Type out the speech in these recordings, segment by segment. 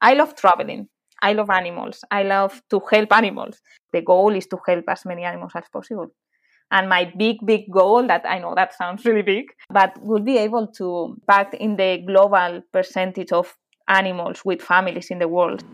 I love traveling. I love animals. I love to help animals. The goal is to help as many animals as possible. And my big, big goal that I know that sounds really big, but would be able to impact in the global percentage of animals with families in the world.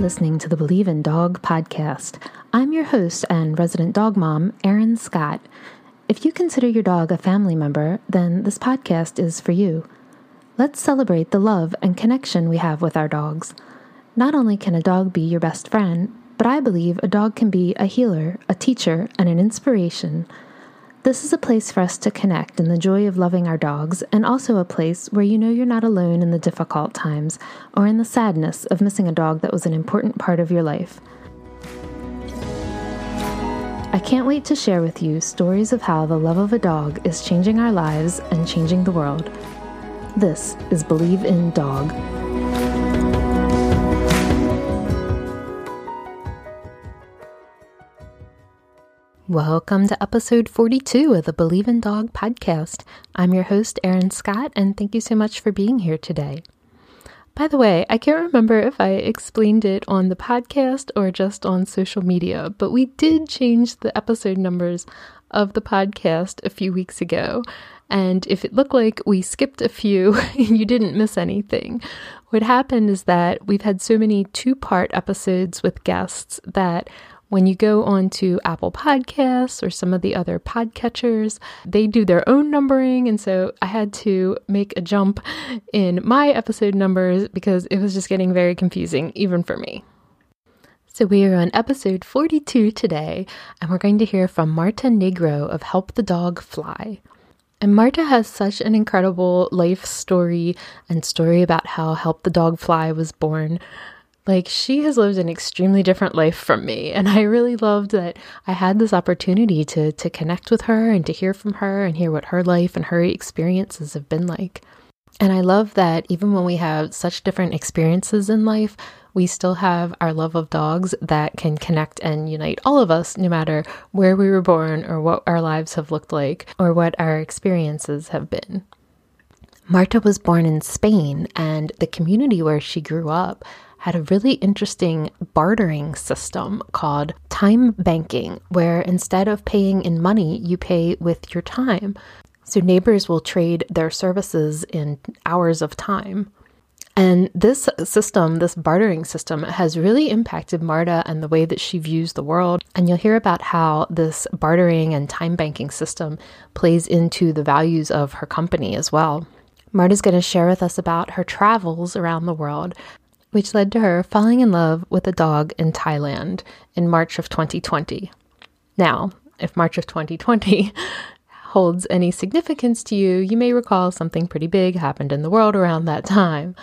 Listening to the Believe in Dog podcast. I'm your host and resident dog mom, Erin Scott. If you consider your dog a family member, then this podcast is for you. Let's celebrate the love and connection we have with our dogs. Not only can a dog be your best friend, but I believe a dog can be a healer, a teacher, and an inspiration. This is a place for us to connect in the joy of loving our dogs, and also a place where you know you're not alone in the difficult times or in the sadness of missing a dog that was an important part of your life. I can't wait to share with you stories of how the love of a dog is changing our lives and changing the world. This is Believe in Dog. Welcome to episode 42 of the Believe in Dog podcast. I'm your host, Erin Scott, and thank you so much for being here today. By the way, I can't remember if I explained it on the podcast or just on social media, but we did change the episode numbers of the podcast a few weeks ago. And if it looked like we skipped a few, you didn't miss anything. What happened is that we've had so many two part episodes with guests that when you go on to Apple Podcasts or some of the other podcatchers, they do their own numbering. And so I had to make a jump in my episode numbers because it was just getting very confusing, even for me. So we are on episode 42 today, and we're going to hear from Marta Negro of Help the Dog Fly. And Marta has such an incredible life story and story about how Help the Dog Fly was born. Like, she has lived an extremely different life from me. And I really loved that I had this opportunity to, to connect with her and to hear from her and hear what her life and her experiences have been like. And I love that even when we have such different experiences in life, we still have our love of dogs that can connect and unite all of us, no matter where we were born or what our lives have looked like or what our experiences have been. Marta was born in Spain, and the community where she grew up had a really interesting bartering system called time banking, where instead of paying in money, you pay with your time. So neighbors will trade their services in hours of time. And this system, this bartering system, has really impacted Marta and the way that she views the world. And you'll hear about how this bartering and time banking system plays into the values of her company as well. Marta's going to share with us about her travels around the world, which led to her falling in love with a dog in Thailand in March of 2020. Now, if March of 2020 holds any significance to you, you may recall something pretty big happened in the world around that time.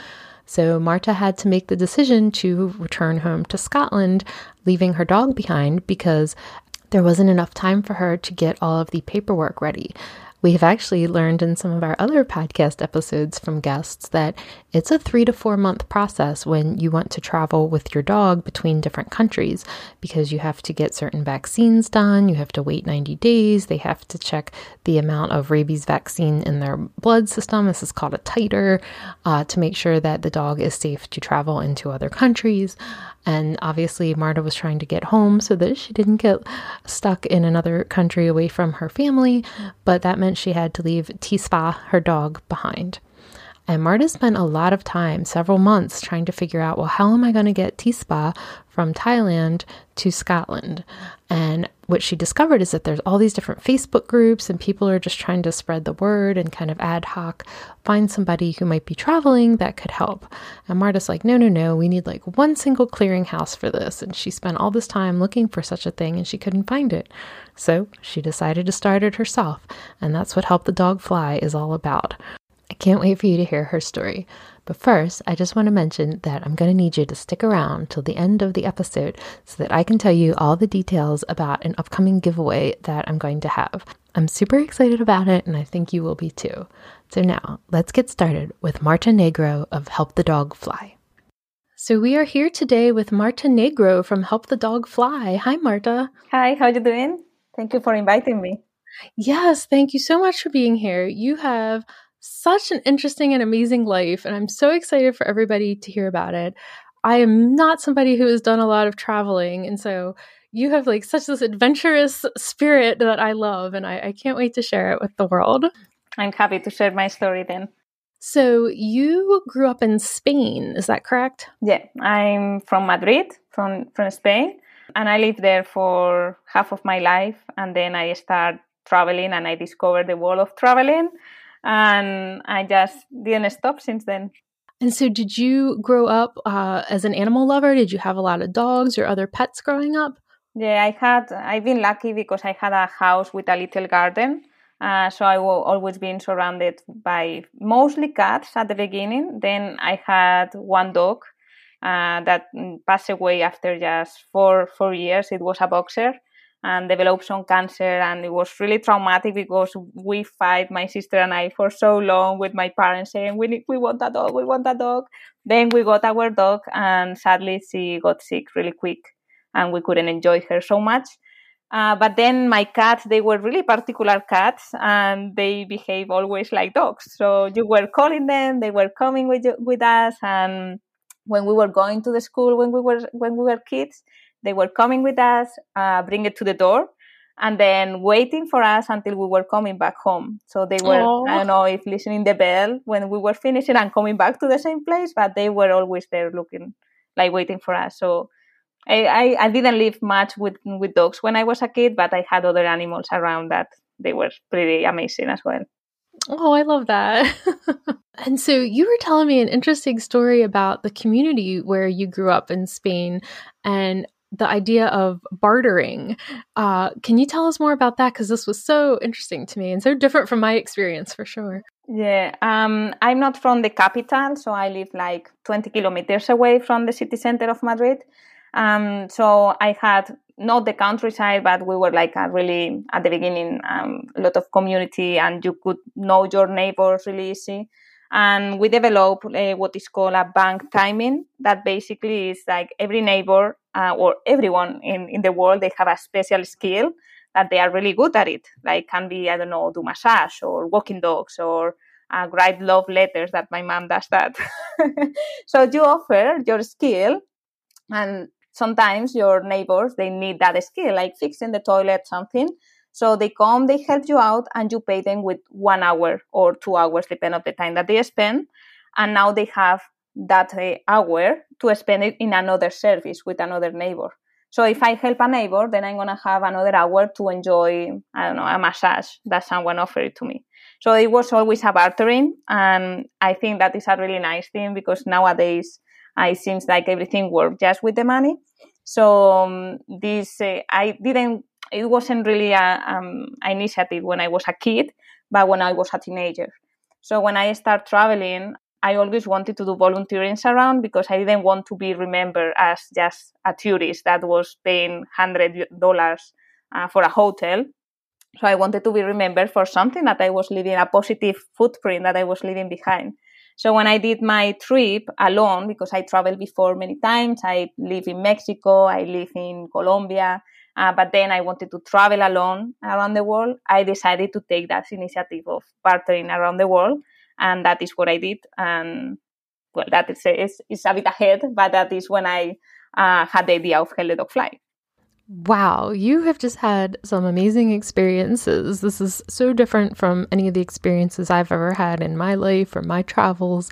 So Marta had to make the decision to return home to Scotland, leaving her dog behind because there wasn't enough time for her to get all of the paperwork ready. We have actually learned in some of our other podcast episodes from guests that it's a three to four month process when you want to travel with your dog between different countries because you have to get certain vaccines done, you have to wait 90 days, they have to check the amount of rabies vaccine in their blood system. This is called a titer uh, to make sure that the dog is safe to travel into other countries. And obviously, Marta was trying to get home so that she didn't get stuck in another country away from her family, but that meant she had to leave Tispa, her dog, behind. And Marta spent a lot of time, several months, trying to figure out well, how am I going to get Tispa from Thailand to Scotland? And what she discovered is that there's all these different Facebook groups, and people are just trying to spread the word and kind of ad hoc find somebody who might be traveling that could help. And Marta's like, no, no, no, we need like one single clearinghouse for this. And she spent all this time looking for such a thing and she couldn't find it. So she decided to start it herself. And that's what Help the Dog Fly is all about. I can't wait for you to hear her story. But first, I just want to mention that I'm going to need you to stick around till the end of the episode so that I can tell you all the details about an upcoming giveaway that I'm going to have. I'm super excited about it, and I think you will be too. So now, let's get started with Marta Negro of Help the Dog Fly. So we are here today with Marta Negro from Help the Dog Fly. Hi, Marta. Hi, how are you doing? Thank you for inviting me. Yes, thank you so much for being here. You have such an interesting and amazing life, and I'm so excited for everybody to hear about it. I am not somebody who has done a lot of traveling, and so you have like such this adventurous spirit that I love, and I, I can't wait to share it with the world. I'm happy to share my story then. So you grew up in Spain, is that correct? Yeah, I'm from Madrid, from from Spain, and I lived there for half of my life, and then I started traveling, and I discovered the world of traveling, and I just didn't stop since then. And so, did you grow up uh, as an animal lover? Did you have a lot of dogs or other pets growing up? Yeah, I had. I've been lucky because I had a house with a little garden uh, so I was always been surrounded by mostly cats at the beginning. Then I had one dog uh, that passed away after just four four years. It was a boxer and developed some cancer, and it was really traumatic because we fight my sister and I for so long with my parents saying we need, we want a dog, we want a dog. Then we got our dog, and sadly she got sick really quick, and we couldn't enjoy her so much. Uh, but then my cats, they were really particular cats and they behave always like dogs. So you were calling them, they were coming with, you, with us. And when we were going to the school, when we were, when we were kids, they were coming with us, uh, bring it to the door and then waiting for us until we were coming back home. So they were, Aww. I don't know if listening the bell when we were finishing and coming back to the same place, but they were always there looking, like waiting for us. So I, I, I didn't live much with with dogs when I was a kid, but I had other animals around that they were pretty amazing as well. Oh, I love that. and so you were telling me an interesting story about the community where you grew up in Spain and the idea of bartering. Uh, can you tell us more about that? Because this was so interesting to me and so different from my experience for sure. Yeah, um, I'm not from the capital, so I live like 20 kilometers away from the city center of Madrid. Um, so I had not the countryside, but we were like really at the beginning um, a lot of community, and you could know your neighbors really easy. And we developed uh, what is called a bank timing. That basically is like every neighbor uh, or everyone in, in the world they have a special skill that they are really good at it. Like can be I don't know do massage or walking dogs or uh, write love letters that my mom does that. so you offer your skill and sometimes your neighbors they need that skill like fixing the toilet something so they come they help you out and you pay them with one hour or two hours depending on the time that they spend and now they have that uh, hour to spend it in another service with another neighbor so if i help a neighbor then i'm to have another hour to enjoy i don't know a massage that someone offered to me so it was always a bartering and i think that is a really nice thing because nowadays it seems like everything works just with the money. So um, this, uh, I didn't, it wasn't really a, um, an initiative when I was a kid, but when I was a teenager. So when I start traveling, I always wanted to do volunteering around because I didn't want to be remembered as just a tourist that was paying hundred dollars uh, for a hotel. So I wanted to be remembered for something that I was leaving a positive footprint that I was leaving behind. So when I did my trip alone, because I traveled before many times, I live in Mexico, I live in Colombia, uh, but then I wanted to travel alone around the world. I decided to take that initiative of partnering around the world, and that is what I did. And well, that is, is, is a bit ahead, but that is when I uh, had the idea of the Dog Fly. Wow, you have just had some amazing experiences. This is so different from any of the experiences I've ever had in my life or my travels.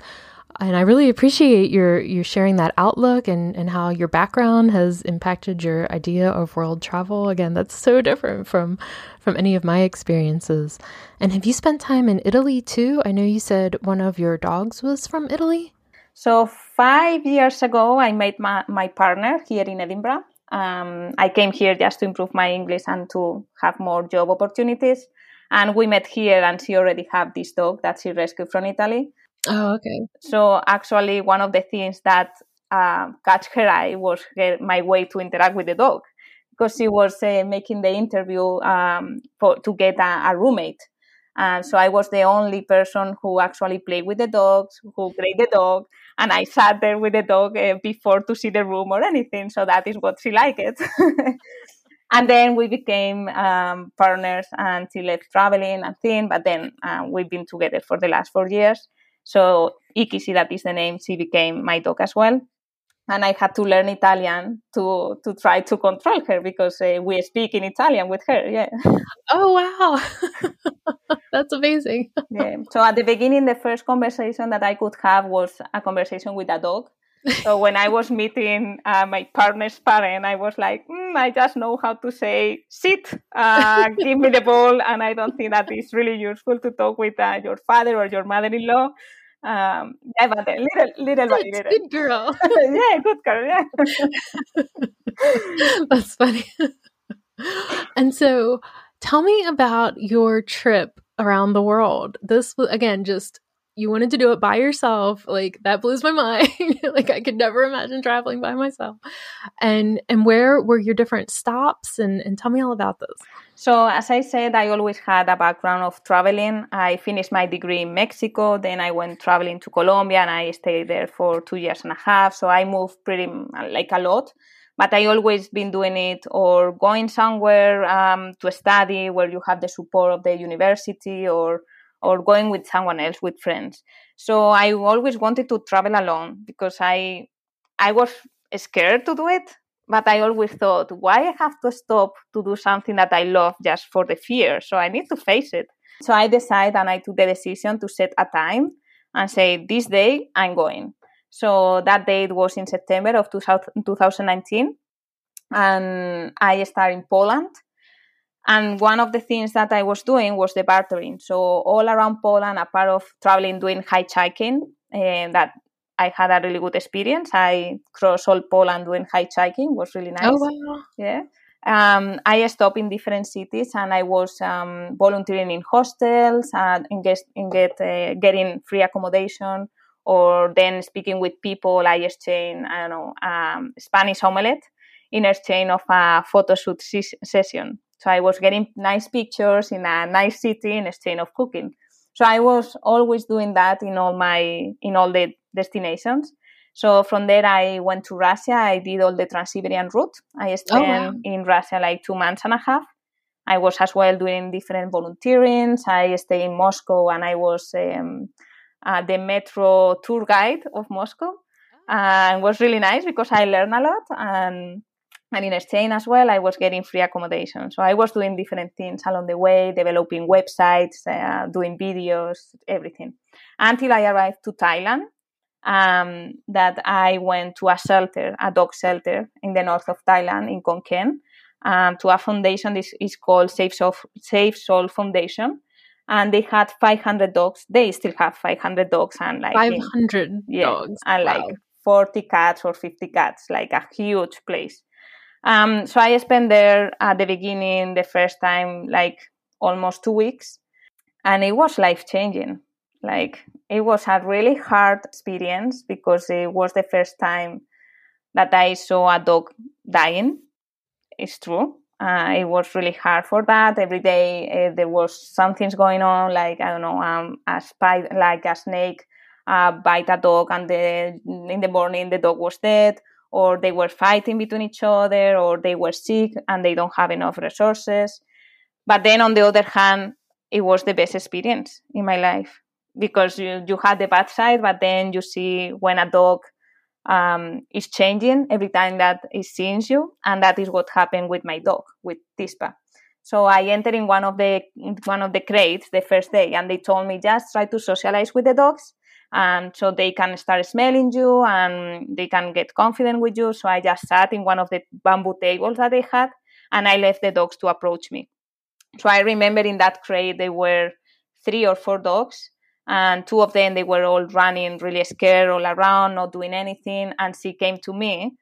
And I really appreciate your you sharing that outlook and, and how your background has impacted your idea of world travel. Again, that's so different from from any of my experiences. And have you spent time in Italy too? I know you said one of your dogs was from Italy. So five years ago I met my, my partner here in Edinburgh um, I came here just to improve my English and to have more job opportunities. And we met here, and she already had this dog that she rescued from Italy. Oh, okay. So actually, one of the things that uh, catch her eye was her, my way to interact with the dog, because she was uh, making the interview um, for, to get a, a, roommate. And so I was the only person who actually played with the dogs, who played the dog, and I sat there with the dog uh, before to see the room or anything. So that is what she liked. and then we became um, partners and she left traveling and thing. But then uh, we've been together for the last four years. So Ikisi, that is the name, she became my dog as well and I had to learn Italian to to try to control her because uh, we speak in Italian with her. Yeah. Oh wow, that's amazing. yeah. So at the beginning, the first conversation that I could have was a conversation with a dog. So when I was meeting uh, my partner's parent, I was like, mm, I just know how to say sit, uh, give me the ball, and I don't think that is really useful to talk with uh, your father or your mother-in-law. Um, yeah, but little, little by little. Good girl. yeah, good girl. Yeah. That's funny. and so, tell me about your trip around the world. This was again, just you wanted to do it by yourself like that blows my mind. Like i could never imagine traveling by myself. And and where were your different stops? And and tell me all about those. So as i said i always had a background of traveling. I finished my degree in mexico then i went traveling to colombia and i stayed there for two years and a half. So i moved pretty like a lot. But I always been doing it or going somewhere um, to study where you have the support of the university or or going with someone else with friends. So i always wanted to travel alone because i i was scared to do it but i always thought why i have to stop to do something that i love just for the fear? So i need to face it. So i decided and i took the decision to set a time and say this day i'm going. So that date was in september of 2019 and i started in poland and one of the things that I was doing was the bartering. So all around Poland, a part of traveling doing hitchhiking, and that I had a really good experience. I crossed all Poland doing hitchhiking. It was really nice. Oh wow! Yeah. Um, I stopped in different cities and I was um, volunteering in hostels and in get, in get uh, getting free accommodation or then speaking with people. I exchanged I don't know um, Spanish omelette in exchange of a photo shoot session. So I was getting nice pictures in a nice city in exchange of cooking. So I was always doing that in all my in all the destinations. So from there I went to Russia. I did all the Trans-Siberian route. I spent oh, wow. in Russia like two months and a half. I was as well doing different volunteering. I stayed in Moscow and I was um, uh, the metro tour guide of Moscow. Oh. And was really nice because I learned a lot and and in Spain as well, I was getting free accommodation. So I was doing different things along the way, developing websites, uh, doing videos, everything. Until I arrived to Thailand, um, that I went to a shelter, a dog shelter in the north of Thailand, in Khon Kaen, um, to a foundation. This is called Saved Soul, Saved Soul Foundation. And they had 500 dogs. They still have 500 dogs and like 500 yeah, dogs. And wow. like 40 cats or 50 cats, like a huge place. Um, so I spent there at the beginning, the first time, like almost two weeks, and it was life changing. Like it was a really hard experience because it was the first time that I saw a dog dying. It's true. Uh, it was really hard for that. Every day uh, there was something's going on, like I don't know, um, a spider, like a snake, uh, bite a dog, and the, in the morning the dog was dead or they were fighting between each other, or they were sick and they don't have enough resources. But then on the other hand, it was the best experience in my life because you, you had the bad side, but then you see when a dog um, is changing every time that it sees you, and that is what happened with my dog, with Tispa. So I entered in one of the one of the crates the first day, and they told me just try to socialize with the dogs and so they can start smelling you and they can get confident with you. So i just sat in one of the bamboo tables that they had and i left the dogs to approach me. So i remember in that crate there were three or four dogs and two of them they were all running really scared all around not doing anything and she came to me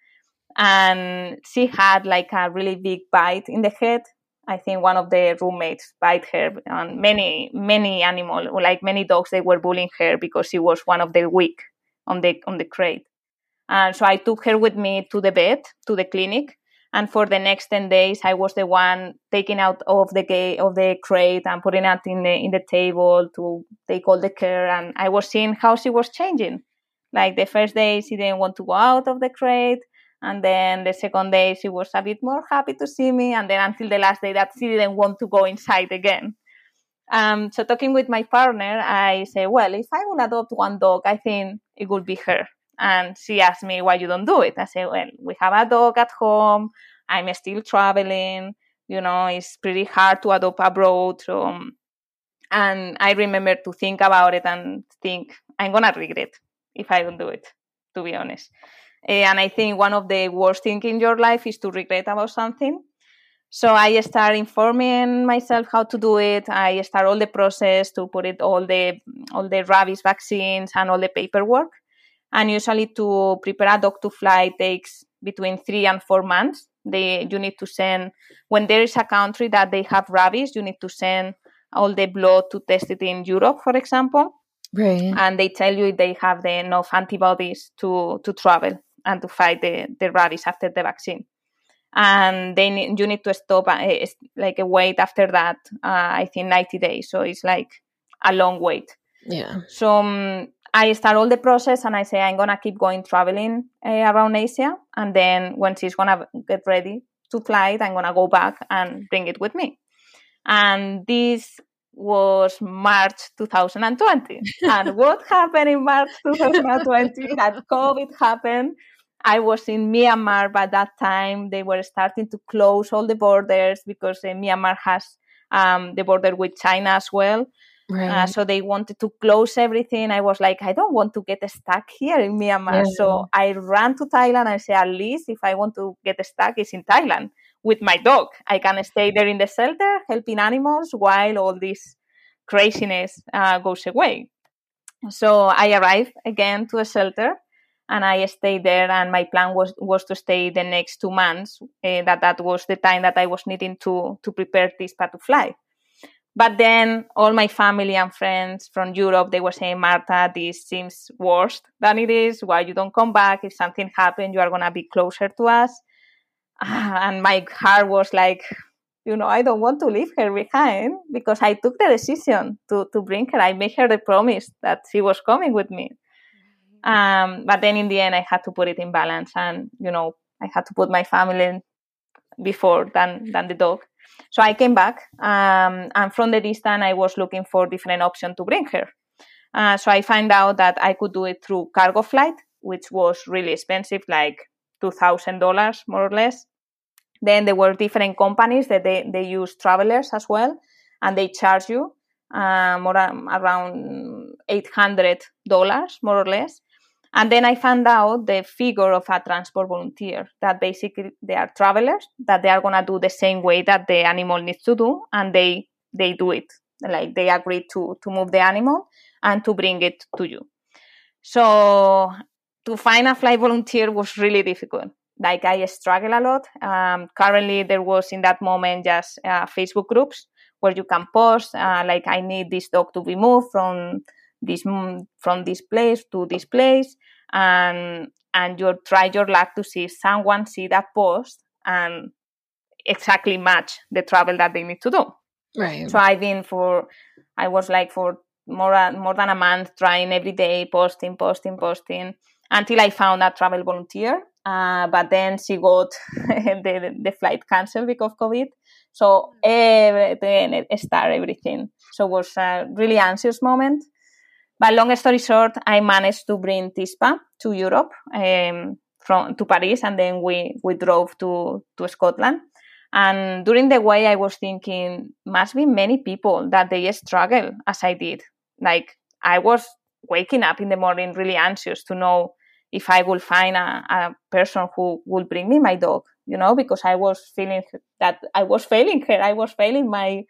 and she had like a really big bite in the head I think one of the roommates bite her, and many many animal like many dogs they were bullying her because she was one of the weak on the on the crate. And so I took her with me to the vet, to the clinic, and for the next 10 days i was the one taking out of the gate of the crate and putting it in the in the table to take all the care and i was seeing how she was changing like the first day she didn't want to go out of the crate and then the second day she was a bit more happy to see me and then until the last day that she didn't want to go inside again um, so talking with my partner i say well if i will adopt one dog i think it would be her and she asked me why you don't do it. I said, well, we have a dog at home. I'm still traveling. You know, it's pretty hard to adopt abroad. So, and I remember to think about it and think I'm gonna regret if I don't do it. To be honest, and I think one of the worst things in your life is to regret about something. So I start informing myself how to do it. I start all the process to put it all the all the rabies vaccines and all the paperwork. And usually to prepare a dog to fly takes between three and four months. They you need to send when there is a country that they have rabies you need to send all the blood to test it in europe for example. Right. And they tell you if they have the enough antibodies to to travel and to fight the, the rabies after the vaccine. And then you need to stop uh, like a wait after that uh, i think 90 days. So it's like a long wait. Yeah. So um, I start all the process and I say I'm gonna keep going traveling uh, around Asia, and then when she's gonna get ready to fly, I'm gonna go back and bring it with me. And this was March 2020. and what happened in March 2020? that COVID happened. I was in Myanmar by that time. They were starting to close all the borders because uh, Myanmar has um, the border with China as well. Uh, right. Uh, so they wanted to close everything. I was like, I don't want to get stuck here in Myanmar. Yeah. So I ran to Thailand and said, at least if I want to get stuck, it's in Thailand with my dog. I can stay there in the shelter helping animals while all this craziness uh, goes away. So I arrived again to a shelter and I stayed there. And my plan was was to stay the next two months. Uh, that that was the time that I was needing to to prepare this part to fly. But then all my family and friends from Europe, they were saying, Marta, this seems worse than it is. Why you don't come back? If something happened, you are going to be closer to us. And my heart was like, you know, I don't want to leave her behind because I took the decision to, to bring her. I made her the promise that she was coming with me. Um, but then in the end, I had to put it in balance and, you know, I had to put my family before than, than the dog. So I came back, um, and from the distance, I was looking for different options to bring her. Uh, so I found out that I could do it through cargo flight, which was really expensive, like two thousand dollars more or less. Then there were different companies that they, they use travelers as well, and they charge you uh, more around eight hundred dollars more or less. And then I found out the figure of a transport volunteer that basically they are travelers that they are gonna do the same way that the animal needs to do, and they they do it like they agree to to move the animal and to bring it to you. So to find a flight volunteer was really difficult. Like I struggle a lot. Um, currently, there was in that moment just uh, Facebook groups where you can post uh, like I need this dog to be moved from this from this place to this place and and you try your luck to see someone see that post and exactly match the travel that they need to do. Right. So i've been for i was like for more more than a month trying every day posting posting posting until i found a travel volunteer uh, but then she got the, the flight canceled because of covid so everything start everything so it was a really anxious moment but long story short, I managed to bring Tispa to Europe um, from to Paris, and then we we drove to to Scotland. And during the way, I was thinking, must be many people that they struggle as I did. Like I was waking up in the morning really anxious to know if I will find a, a person who will bring me my dog, you know, because I was feeling that I was failing her. I was failing my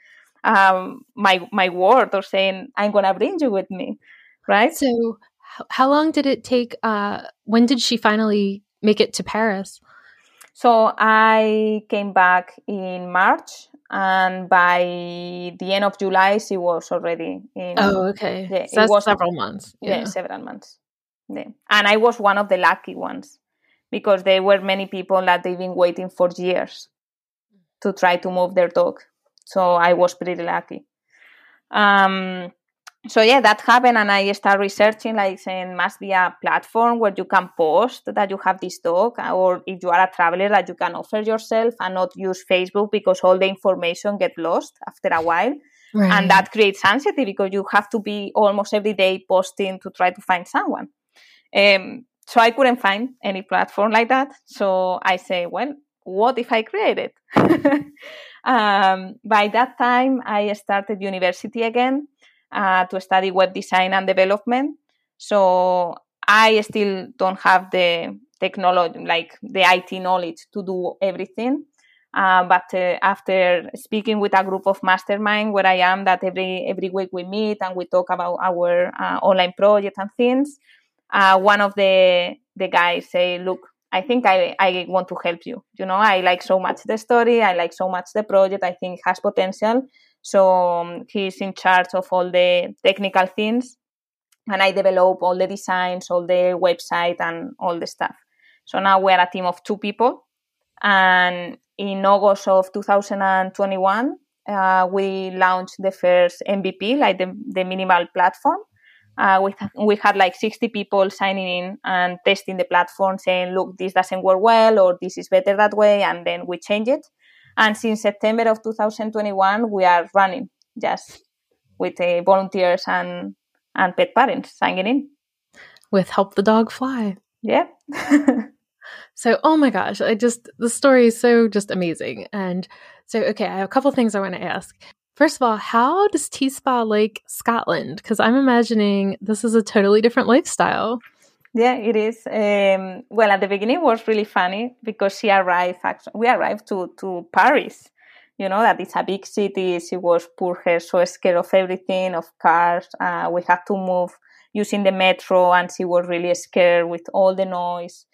um, my my word or saying I'm gonna bring you with me right? So, how long did it take? Uh, when did she finally make it to Paris? So, I came back in March, and by the end of July, she was already in. Oh, okay. Yeah, so it was several months. Yeah, yeah several months. Yeah. And I was one of the lucky ones because there were many people that they've been waiting for years to try to move their dog. So I was pretty lucky. Um, so yeah, that happened, and I started researching. Like saying, must be a platform where you can post that you have this dog, or if you are a traveler, that you can offer yourself and not use Facebook because all the information get lost after a while, right. and that creates anxiety because you have to be almost every day posting to try to find someone. Um, so I couldn't find any platform like that. So I say, well, what if I create it? um, by that time, I started university again uh, to study web design and development. So I still don't have the technology, like the IT knowledge to do everything. Uh, but uh, after speaking with a group of mastermind where I am, that every every week we meet and we talk about our uh, online project and things, uh, one of the the guys say, "Look, I think I I want to help you. You know, I like so much the story, I like so much the project. I think it has potential. So um, he's in charge of all the technical things, and I develop all the designs, all the website, and all the stuff. So now we're a team of two people, and in August of 2021, uh, we launched the first MVP, like the, the minimal platform. Uh, we, we had like 60 people signing in and testing the platform, saying, look, this doesn't work well, or this is better that way, and then we change it. And since September of 2021, we are running just with uh, volunteers and, and pet parents signing in. With Help the Dog Fly. Yeah. so, oh my gosh, I just, the story is so just amazing. And so, okay, I have a couple things I want to ask. First of all, how does Tispa like Scotland? Because I'm imagining this is a totally different lifestyle. Yeah, it is. Um, well, at the beginning, it was really funny because she arrived. Actually, we arrived to to Paris. You know that it's a big city. She was poor her, so scared of everything, of cars. Uh, we had to move using the metro, and she was really scared with all the noise.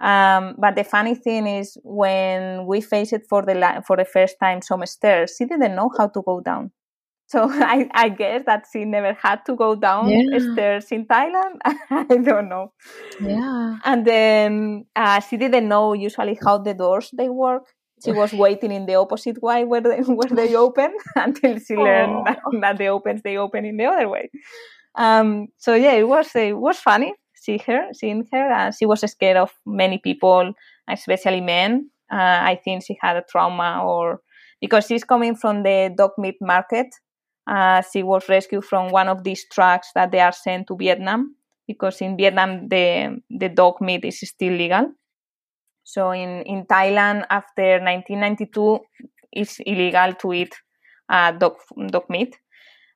Um, but the funny thing is, when we faced it for the for the first time, some stairs, she didn't know how to go down. So I, I guess that she never had to go down yeah. stairs in Thailand. I don't know. Yeah. And then uh, she didn't know usually how the doors they work. She was waiting in the opposite way where they, where they open until she learned that, that the opens they open in the other way. Um, so yeah, it was it was funny see her seeing her. Uh, she was scared of many people, especially men. Uh, I think she had a trauma or because she's coming from the dog meat market uh, she was rescued from one of these trucks that they are sent to Vietnam because in Vietnam the the dog meat is still legal. So in in Thailand after 1992 it's illegal to eat uh, dog dog meat.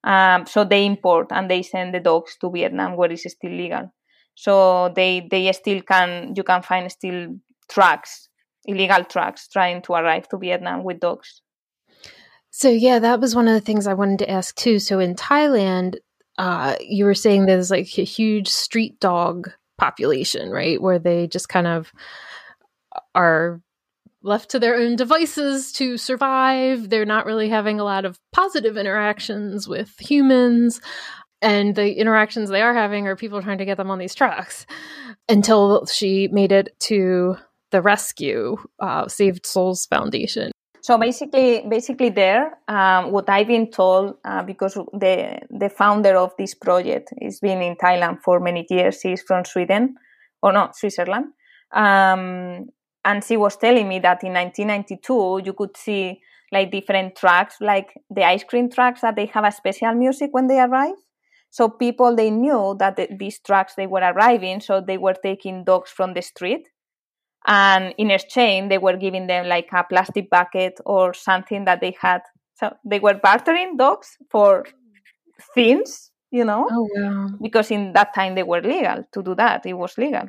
Um, so they import and they send the dogs to Vietnam where it's still legal. So they they still can you can find still trucks illegal trucks trying to arrive to Vietnam with dogs. So yeah, that was one of the things I wanted to ask too. So in Thailand, uh, you were saying there's like a huge street dog population, right? Where they just kind of are left to their own devices to survive. They're not really having a lot of positive interactions with humans. And the interactions they are having are people trying to get them on these trucks until she made it to the rescue, uh, Saved Souls Foundation. So basically, basically there, um, what I've been told, uh, because the the founder of this project has been in Thailand for many years. She's from Sweden, or no, Switzerland, um, and she was telling me that in 1992 you could see like different trucks, like the ice cream trucks that they have a special music when they arrive. So people they knew that the, these trucks they were arriving, so they were taking dogs from the street. And in exchange they were giving them like a plastic bucket or something that they had. So they were bartering dogs for things you know? Oh, wow. because in that time they were legal to do that. It was legal.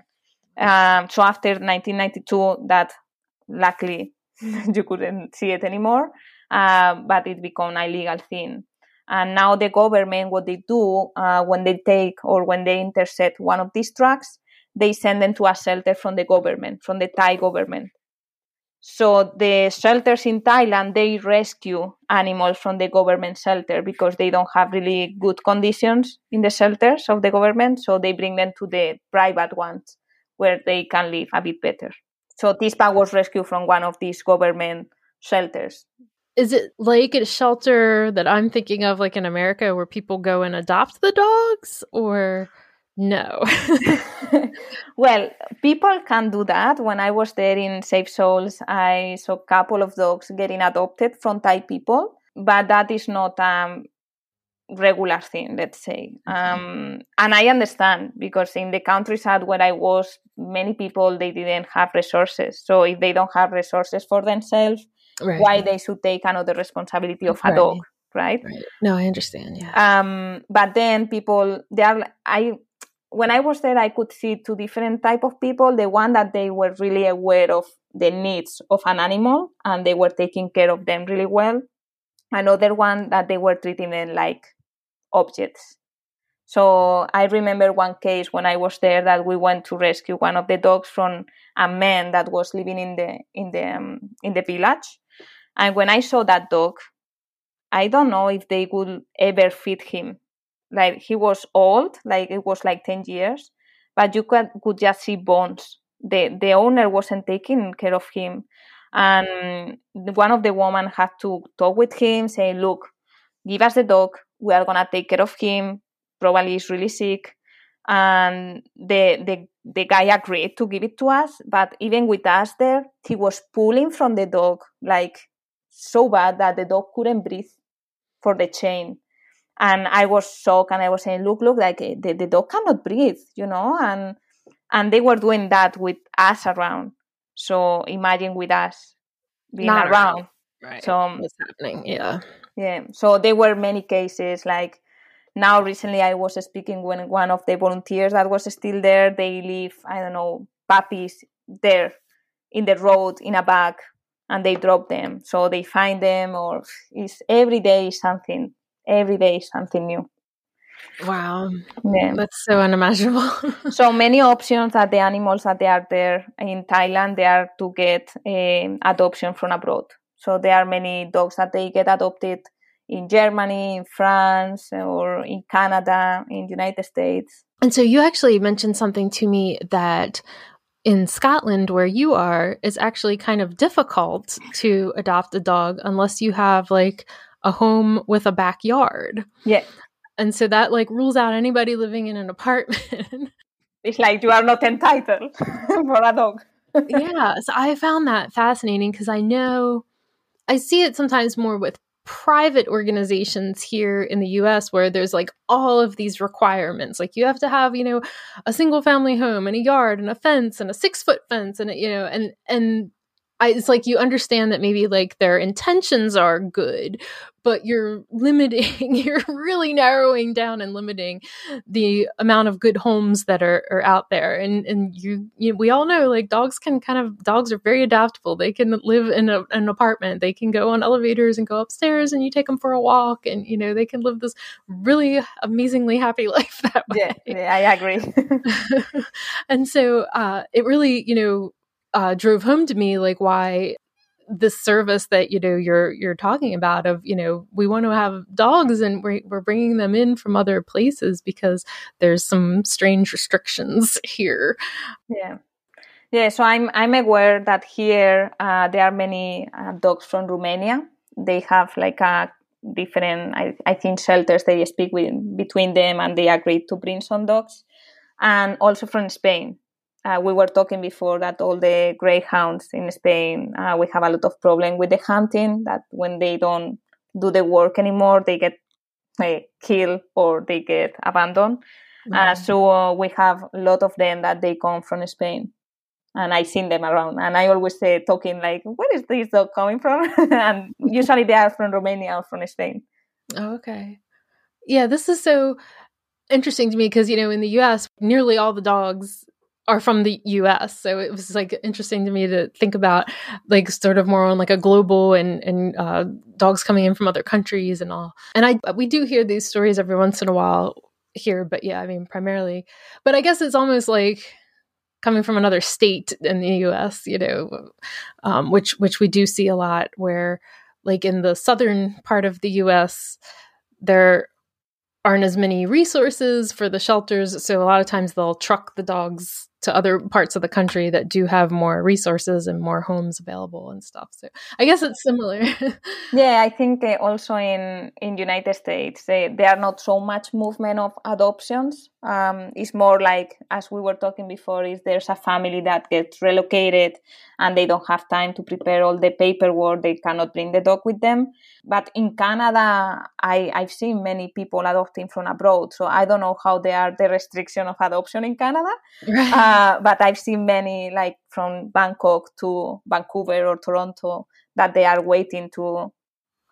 Um, so after 1992 that luckily you couldn't see it anymore uh, but it became a legal thing and now the government what they do uh, when they take or when they intercept one of these trucks they send them to a shelter from the government, from the Thai government. So the shelters in Thailand they rescue animals from the government shelter because they don't have really good conditions in the shelters of the government. So they bring them to the private ones where they can live a bit better. So Tispa was rescued from one of these government shelters. Is it like a shelter that I'm thinking of, like in America, where people go and adopt the dogs, or no? well, people can do that. When I was there in Saved Souls, I saw a couple of dogs getting adopted from Thai people, but that is not um, regular thing, let's say. Um, and I understand because in the countryside where I was, many people they didn't have resources. So if they don't have resources for themselves, right. why they should take another responsibility of a right. dog, right? right? No, I understand. Yeah. Um, but then people, they are. I when I was there, I could see two different type of people. The one that they were really aware of the needs of an animal and they were taking care of them really well. Another one that they were treating them like objects. So I remember one case when I was there that we went to rescue one of the dogs from a man that was living in the in the um, in the village. And when I saw that dog, I don't know if they would ever feed him. Like he was old, like it was like ten years, but you could could just see bones. The the owner wasn't taking care of him, and one of the women had to talk with him, say, "Look, give us the dog we are gonna take care of him. Probably he's really sick. And the the the guy agreed to give it to us, but even with us there, he was pulling from the dog like so bad that the dog couldn't breathe for the chain. And I was shocked and I was saying, look, look, like eh, the, the dog cannot breathe, you know, and and they were doing that with us around. So imagine with us being Not around. around. Right. So what's happening? Yeah. Yeah. So there were many cases like now recently I was speaking when one of the volunteers that was still there, they leave, I don't know, puppies there in the road in a bag and they drop them. So they find them or it's every day something. Every day something new. Wow. Yeah. That's so unimaginable. so many options that the animals that they are there in Thailand, they are to get um, adoption from abroad. So there are many dogs that they get adopted in Germany, in France, or in Canada, in the United States. And so you actually mentioned something to me that in Scotland, where you are, it's actually kind of difficult to adopt a dog unless you have like a home with a backyard. Yeah. And so that like rules out anybody living in an apartment. it's like you are not entitled for a dog. yeah. So I found that fascinating because I know I see it sometimes more with private organizations here in the US where there's like all of these requirements. Like you have to have, you know, a single family home and a yard and a fence and a six foot fence and, you know, and, and I, it's like you understand that maybe like their intentions are good, but you're limiting, you're really narrowing down and limiting the amount of good homes that are, are out there. And and you, you, we all know like dogs can kind of dogs are very adaptable. They can live in a, an apartment. They can go on elevators and go upstairs, and you take them for a walk, and you know they can live this really amazingly happy life that way. Yeah, yeah I agree. and so uh, it really, you know uh, drove home to me like why this service that you know you're you're talking about of you know we want to have dogs and we're, we're bringing them in from other places because there's some strange restrictions here. Yeah. Yeah so i'm i'm aware that here uh, there are many uh, dogs from romania. They have like a different I, I think shelters. They speak with between them and they agreed to bring some dogs. And also from spain uh, we were talking before that all the greyhounds in Spain, uh, we have a lot of problem with the hunting. That when they don't do the work anymore, they get uh, killed or they get abandoned. Mm-hmm. so uh, we have a lot of them that they come from Spain, and I seen them around. And I always say talking like, "Where is this dog coming from?" and usually they are from Romania or from Spain. Oh, okay, yeah, this is so interesting to me because you know in the U.S. nearly all the dogs are from the US. So it was like interesting to me to think about like sort of more on like a global and and uh, dogs coming in from other countries and all. And I we do hear these stories every once in a while here, but yeah, I mean primarily. But I guess it's almost like coming from another state in the US, you know, um, which which we do see a lot where like in the southern part of the US there aren't as many resources for the shelters so a lot of times they'll truck the dogs to other parts of the country that do have more resources and more homes available and stuff. So I guess it's similar. yeah, I think also in in United States they, are not so much movement of adoptions. Um, it's more like as we were talking before, if there's a family that gets relocated and they don't have time to prepare all the paperwork, they cannot bring the dog with them. But in Canada, I, I've seen many people adopting from abroad, so I don't know how they are the restriction of adoption in Canada. Right. Uh, but I've seen many like from Bangkok to Vancouver or Toronto that they are waiting to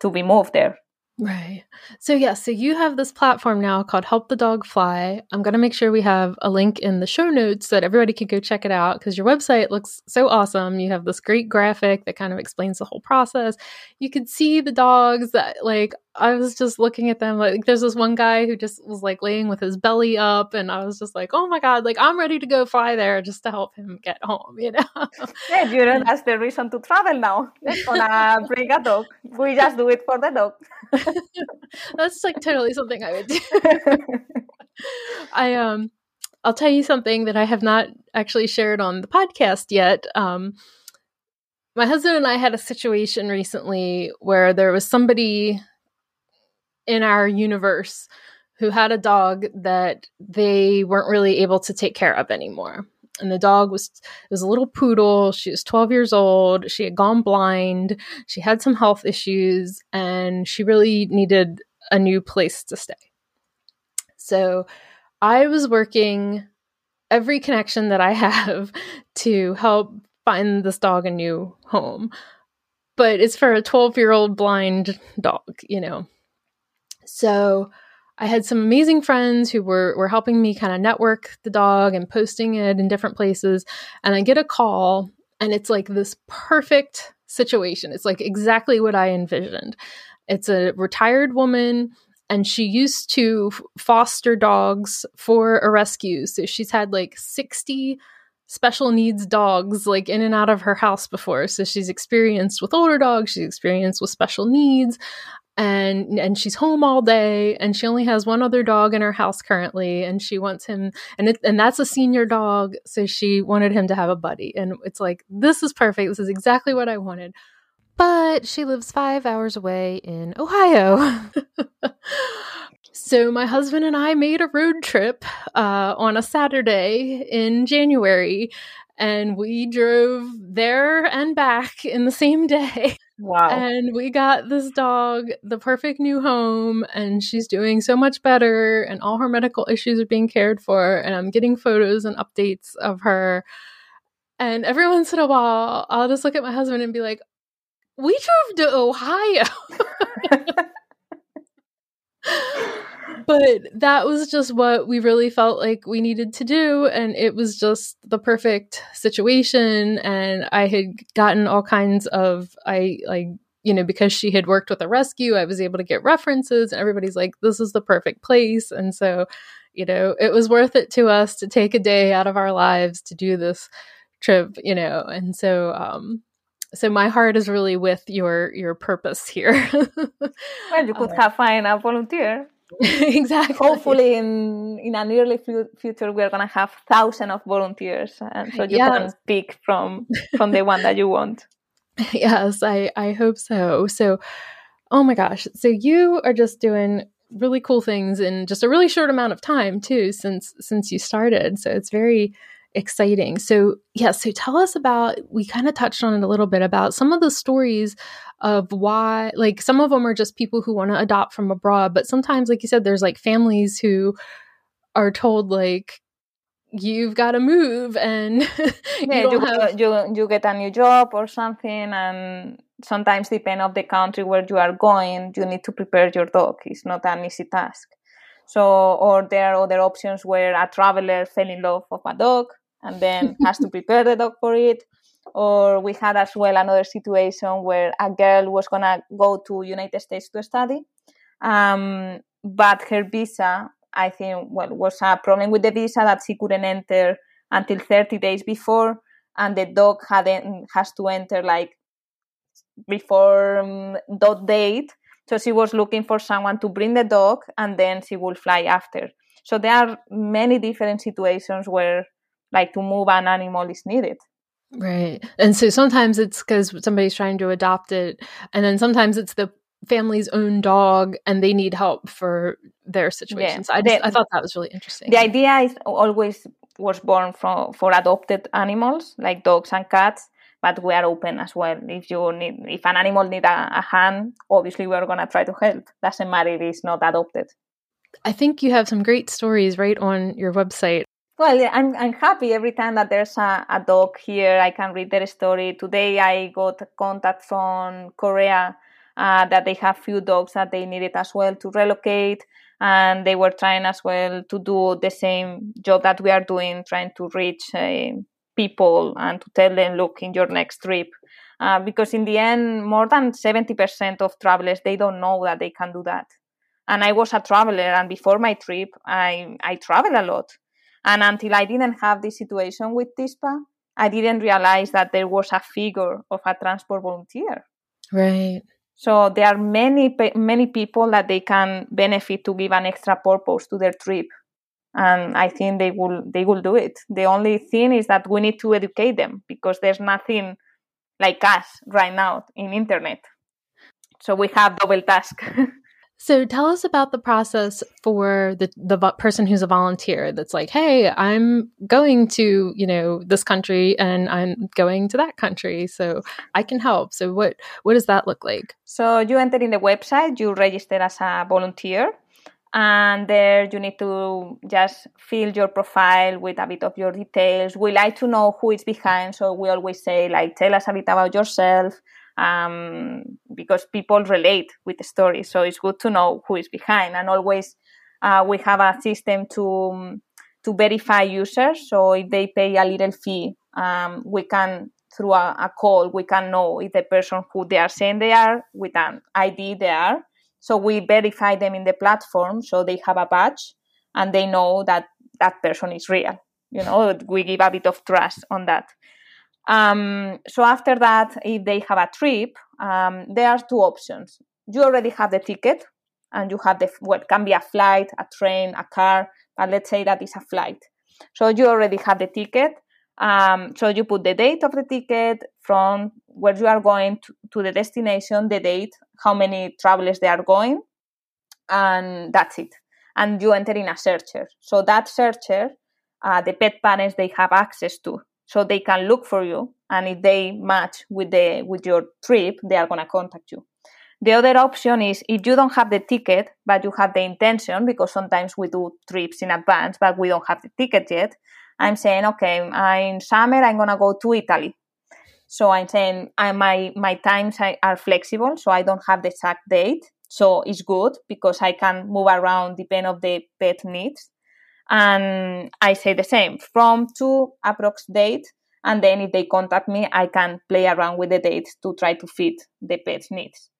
to be moved there. Right. So, yeah, so you have this platform now called Help the Dog Fly. I'm going to make sure we have a link in the show notes so that everybody can go check it out because your website looks so awesome. You have this great graphic that kind of explains the whole process. You can see the dogs that, like, I was just looking at them. Like, there's this one guy who just was like laying with his belly up, and I was just like, oh my God, like, I'm ready to go fly there just to help him get home, you know? yeah, you know, that's the reason to travel now. Let's gonna bring a dog. We just do it for the dog. that's like totally something I would do. I, um, I'll tell you something that I have not actually shared on the podcast yet. Um, my husband and I had a situation recently where there was somebody in our universe who had a dog that they weren't really able to take care of anymore. And the dog was was a little poodle. She was 12 years old. She had gone blind. She had some health issues and she really needed a new place to stay. So I was working every connection that I have to help find this dog a new home. But it's for a 12 year old blind dog, you know. So I had some amazing friends who were were helping me kind of network the dog and posting it in different places. And I get a call and it's like this perfect situation. It's like exactly what I envisioned. It's a retired woman and she used to foster dogs for a rescue. So she's had like 60 special needs dogs like in and out of her house before. So she's experienced with older dogs, she's experienced with special needs and and she's home all day and she only has one other dog in her house currently and she wants him and it, and that's a senior dog so she wanted him to have a buddy and it's like this is perfect this is exactly what i wanted. But she lives 5 hours away in ohio. So my husband and i made a road trip uh, on a saturday in january and we drove there and back in the same day Wow. And we got this dog the perfect new home, and she's doing so much better, and all her medical issues are being cared for. And I'm getting photos and updates of her. And every once in a while, I'll just look at my husband and be like, We drove to Ohio. but that was just what we really felt like we needed to do and it was just the perfect situation and i had gotten all kinds of i like you know because she had worked with a rescue i was able to get references and everybody's like this is the perfect place and so you know it was worth it to us to take a day out of our lives to do this trip you know and so um so my heart is really with your your purpose here. Well you could have find a volunteer exactly. Hopefully, in in a nearly future, we're gonna have thousands of volunteers, and so you yes. can pick from from the one that you want. Yes, I I hope so. So, oh my gosh, so you are just doing really cool things in just a really short amount of time too since since you started. So it's very exciting. So, yeah, so tell us about, we kind of touched on it a little bit about some of the stories of why, like, some of them are just people who want to adopt from abroad, but sometimes, like you said, there's like families who are told, like, you've got to move and yeah, you, you, have... you, you get a new job or something and sometimes depending of the country where you are going you need to prepare your dog it's not an easy task so or there are other options where a traveler fell in love with a dog and then has to prepare the dog for it. Or we had as well another situation where a girl was gonna go to United States to study, um, but her visa, I think, well, was a problem with the visa that she couldn't enter until 30 days before, and the dog hadn't has to enter like before um, that date. So she was looking for someone to bring the dog, and then she will fly after. So there are many different situations where like to move an animal is needed. Right. And so sometimes it's because somebody's trying to adopt it, and then sometimes it's the family's own dog and they need help for their situation. Yeah. So I, just, the, I thought that was really interesting. The idea is always was born from for adopted animals like dogs and cats, but we are open as well. If you need, if an animal need a, a hand, obviously we are gonna try to help. Doesn't matter if it's not adopted. I think you have some great stories right on your website. Well, I'm, I'm happy every time that there's a, a dog here. I can read their story. Today I got contact from Korea uh, that they have few dogs that they needed as well to relocate. And they were trying as well to do the same job that we are doing, trying to reach uh, people and to tell them, look, in your next trip. Uh, because in the end, more than 70% of travelers, they don't know that they can do that and I was a traveler. And before my trip, I I traveled a lot. And until I didn't have this situation with TISPA, I didn't realize that there was a figure of a transport volunteer. Right. So there are many many people that they can benefit to give an extra purpose to their trip, and I think they will they will do it. The only thing is that we need to educate them because there's nothing like us right now in internet. So we have double task. So tell us about the process for the the person who's a volunteer that's like, "Hey, I'm going to, you know, this country and I'm going to that country, so I can help." So what what does that look like? So you enter in the website, you register as a volunteer, and there you need to just fill your profile with a bit of your details. We like to know who is behind, so we always say like, "Tell us a bit about yourself." um, because people relate with the story. So it's good to know who is behind. And always uh, we have a system to to verify users. So if they pay a little fee, um, we can through a, a, call we can know if the person who they are saying they are with an ID they are. So we verify them in the platform, so they have a badge and they know that that person is real. You know, we give a bit of trust on that. Um, so after that, if they have a trip, um, there are two options. You already have the ticket, and you have the what can be a flight, a train, a car, but let's say that is a flight. So you already have the ticket. Um, so you put the date of the ticket from where you are going to, to the destination, the date, how many travelers they are going, and that's it. And you enter in a searcher. So that searcher, uh, the pet parents they have access to so they can look for you and if they match with the with your trip they are to contact you the other option is if you don't have the ticket but you have the intention because sometimes we do trips in advance but we don't have the ticket yet i'm saying okay in summer i'm to go to italy so i'm saying I, my my times are flexible so i don't have the exact date so it's good because i can move around depending of the pet needs and I say the same from to approx date. And then if they contact me, I can play around with the dates to try to fit the pet's needs.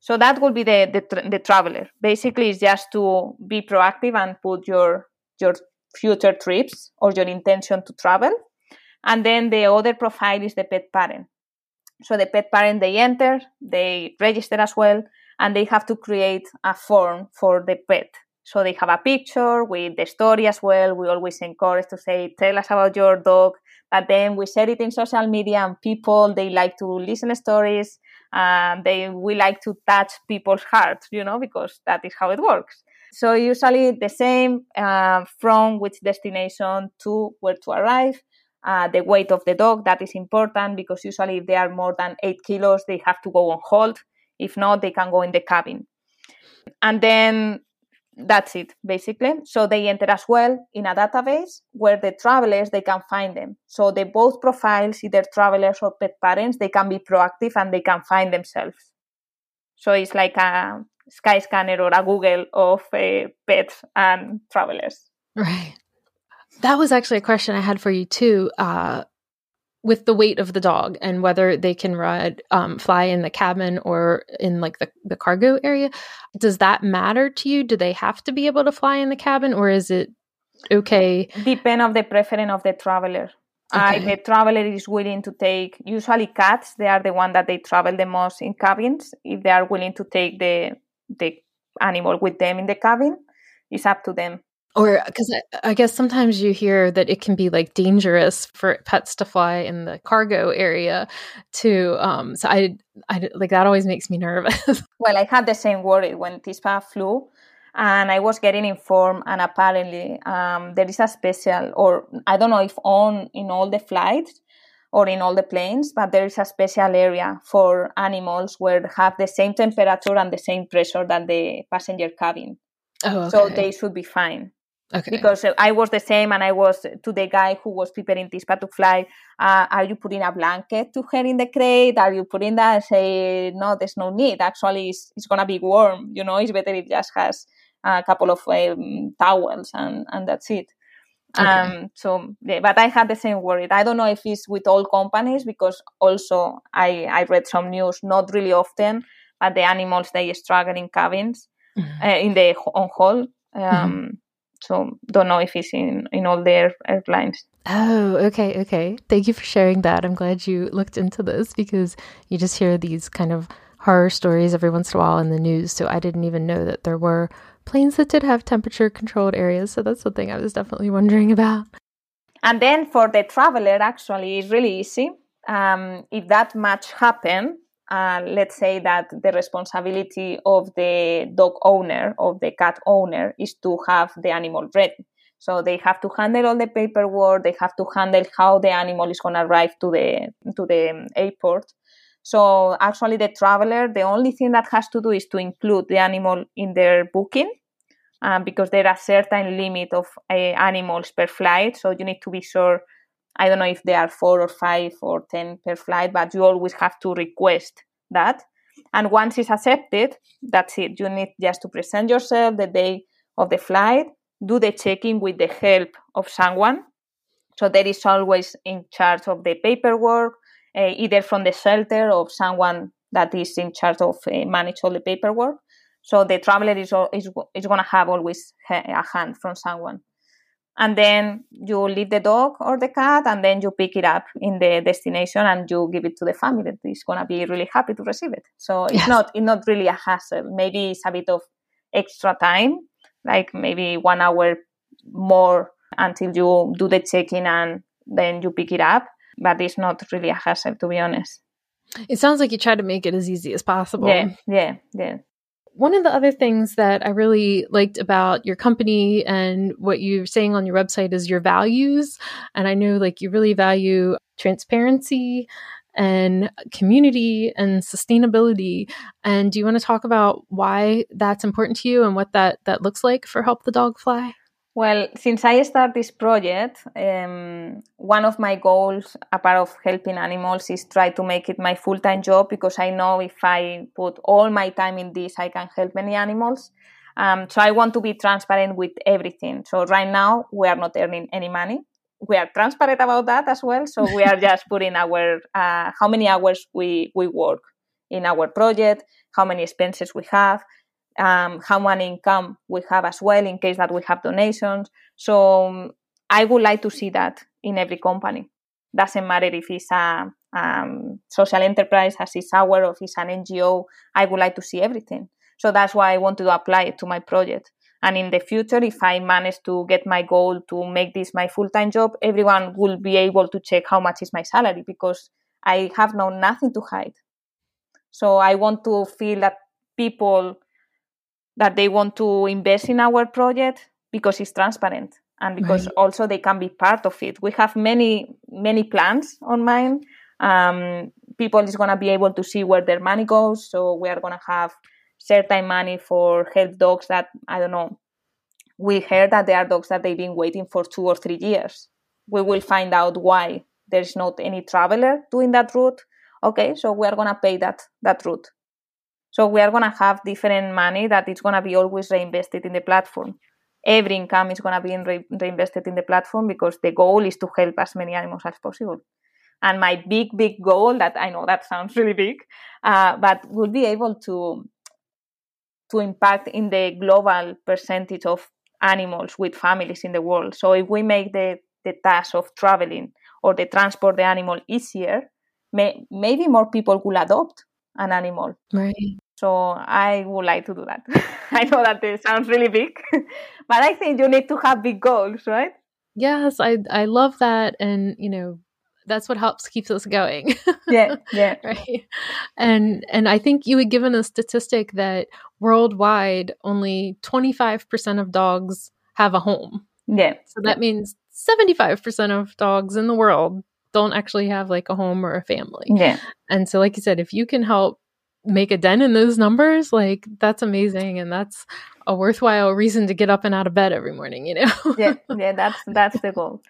So that would be the, the, the traveler. Basically, it's just to be proactive and put your, your future trips or your intention to travel. And then the other profile is the pet parent. So the pet parent, they enter, they register as well, and they have to create a form for the pet. So they have a picture with the story as well. We always encourage to say, tell us about your dog. But then we share it in social media and people, they like to listen stories and they we like to touch people's hearts, you know, because that is how it works. So usually the same uh, from which destination to where to arrive. Uh, the weight of the dog, that is important because usually if they are more than eight kilos, they have to go on hold. If not, they can go in the cabin. And then that's it basically so they enter as well in a database where the travelers they can find them so the both profiles either travelers or pet parents they can be proactive and they can find themselves so it's like a skyscanner or a google of uh, pets and travelers. Right. That was actually a question i had for you too uh, with the weight of the dog and whether they can ride um, fly in the cabin or in like the, the cargo area. Does that matter to you? Do they have to be able to fly in the cabin or is it okay? Depend of the preference of the traveler. Okay. uh, the traveler is willing to take usually cats they are the one that they travel the most in cabins. If they are willing to take the the animal with them in the cabin it's up to them. Or because I, I, guess sometimes you hear that it can be like dangerous for pets to fly in the cargo area To um so i i like that always makes me nervous. Well i had the same worry when tispa flew and i was getting informed and apparently um, there is a special or i don't know if on in all the flights or in all the planes but there is a special area for animals where have the same temperature and the same pressure than the passenger cabin oh, okay. so they should be fine Okay. Because I was the same, and I was to the guy who was preparing Tispa to fly. Uh, are you putting a blanket to her in the crate? Are you putting that? I say no, there's no need. Actually, it's, it's gonna be warm. You know, it's better if it just has a couple of um, towels and and that's it. Okay. Um, so, yeah, but I had the same worry. I don't know if it's with all companies because also I I read some news, not really often, but the animals they struggle in cabins, mm-hmm. uh, in the on hold. Um, mm-hmm so don't know if it's in in all their airlines. Oh, okay, okay. Thank you for sharing that. I'm glad you looked into this because you just hear these kind of horror stories every once in a while in the news. So I didn't even know that there were planes that did have temperature controlled areas. So that's the thing I was definitely wondering about. And then for the traveler, actually, it's really easy. Um, if that match happen, uh, let's say that the responsibility of the dog owner of the cat owner is to have the animal ready so they have to handle all the paperwork they have to handle how the animal is going to arrive to the to the airport so actually the traveler the only thing that has to do is to include the animal in their booking um, because there are certain limit of uh, animals per flight so you need to be sure I don't know if there are four or five or 10 per flight, but you always have to request that. And once it's accepted, that's it. You need just to present yourself the day of the flight, do the checking with the help of someone. So there is always in charge of the paperwork, uh, either from the shelter or someone that is in charge of uh, manage all the paperwork. So the traveler is, is, is going to have always a hand from someone and then you leave the dog or the cat and then you pick it up in the destination and you give it to the family that is going to be really happy to receive it so it's yes. not it's not really a hassle maybe it's a bit of extra time like maybe one hour more until you do the check-in and then you pick it up but it's not really a hassle to be honest it sounds like you try to make it as easy as possible yeah yeah yeah one of the other things that I really liked about your company and what you're saying on your website is your values. And I know like you really value transparency and community and sustainability. And do you want to talk about why that's important to you and what that, that looks like for Help the Dog Fly? Well, since I started this project, um, one of my goals, apart of helping animals, is try to make it my full time job because I know if I put all my time in this, I can help many animals. Um, so I want to be transparent with everything. So right now we are not earning any money. We are transparent about that as well. So we are just putting our uh, how many hours we we work in our project, how many expenses we have, um, how much income we have as well in case that we have donations. So um, I would like to see that in every company. Doesn't matter if it's a um, social enterprise, as it's our, or if it's an NGO. I would like to see everything. So that's why I want to apply it to my project. And in the future, if I manage to get my goal to make this my full time job, everyone will be able to check how much is my salary because I have no nothing to hide. So I want to feel that people that they want to invest in our project because it's transparent and because right. also they can be part of it. We have many many plans on mine. Um, people is going to be able to see where their money goes. So we are going to have certain money for help dogs that I don't know. We heard that there are dogs that they've been waiting for two or three years. We will find out why there's not any traveler doing that route. Okay, so we are going to pay that that route. So we are going to have different money that is going to be always reinvested in the platform. Every income is going to be re- reinvested in the platform because the goal is to help as many animals as possible. And my big, big goal that I know that sounds really big, uh, but will be able to to impact in the global percentage of animals with families in the world. So if we make the, the task of traveling or the transport the animal easier, may, maybe more people will adopt an animal. Right. So I would like to do that. I know that it sounds really big, but I think you need to have big goals, right? Yes, I I love that, and you know that's what helps keeps us going. yeah, yeah, right. And and I think you had given a statistic that worldwide only twenty five percent of dogs have a home. Yeah. So that means seventy five percent of dogs in the world don't actually have like a home or a family. Yeah. And so, like you said, if you can help make a dent in those numbers, like that's amazing, and that's a worthwhile reason to get up and out of bed every morning. You know. yeah, yeah, that's that's the goal.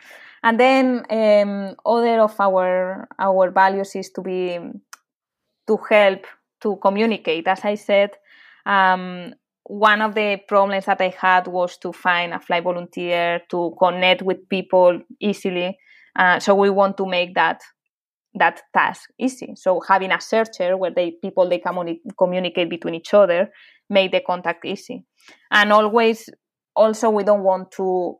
And then um, other of our our values is to be to help to communicate. As I said, um, one of the problems that I had was to find a flight volunteer to connect with people easily. Uh, so we want to make that that task easy. So having a searcher where they people they communi- communicate between each other make the contact easy. And always, also we don't want to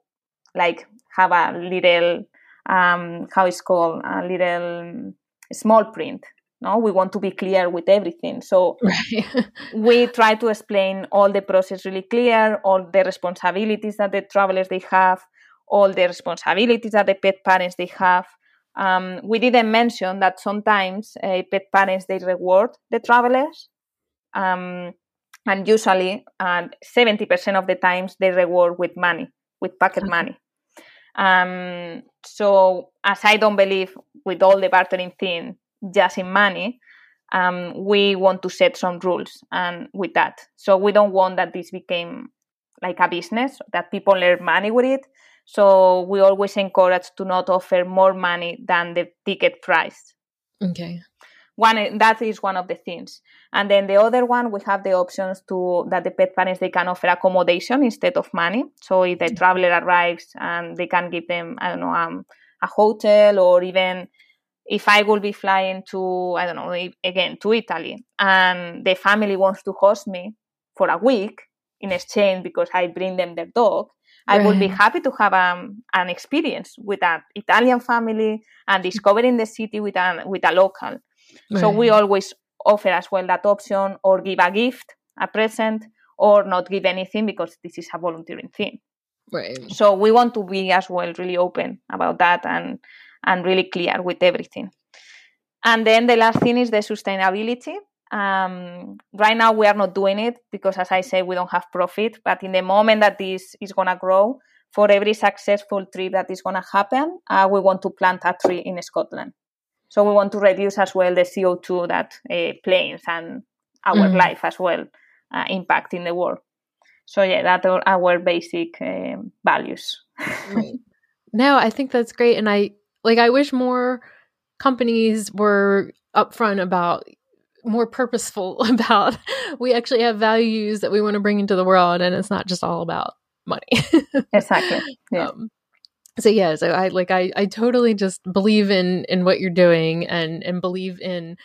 like have a little um, how it's called a little small print. No, we want to be clear with everything. So right. we try to explain all the process really clear, all the responsibilities that the travelers they have, all the responsibilities that the pet parents they have. Um, we didn't mention that sometimes uh, pet parents they reward the travelers, um, and usually uh, seventy percent of the times they reward with money, with pocket money. Um, so as I don't believe with all the bartering thing just in money, um, we want to set some rules and with that. So we don't want that this became like a business that people earn money with it. So we always encourage to not offer more money than the ticket price. Okay one that is one of the things and then the other one we have the options to that the pet parents they can offer accommodation instead of money so if the mm-hmm. traveler arrives and they can give them i don't know um, a hotel or even if i will be flying to i don't know again to italy and the family wants to host me for a week in exchange because i bring them their dog I would be happy to have um, an experience with an Italian family and discovering the city with a with a local. Right. So we always offer as well that option or give a gift, a present, or not give anything because this is a volunteering thing. Right. So we want to be as well really open about that and and really clear with everything. And then the last thing is the sustainability. Um, right now we are not doing it because, as I say, we don't have profit. But in the moment that this is gonna grow, for every successful trip that is gonna happen, uh, we want to plant a tree in Scotland. So we want to reduce as well the CO2 that uh, planes and our mm. life as well uh, impact in the world. So yeah, that are our basic um, values. right. No, I think that's great, and I like. I wish more companies were upfront about more purposeful about. We actually have values that we want to bring into the world and it's not just all about money. Exactly. Yeah. Um, so yeah so i like i i totally just believe in in what you're doing and and believe in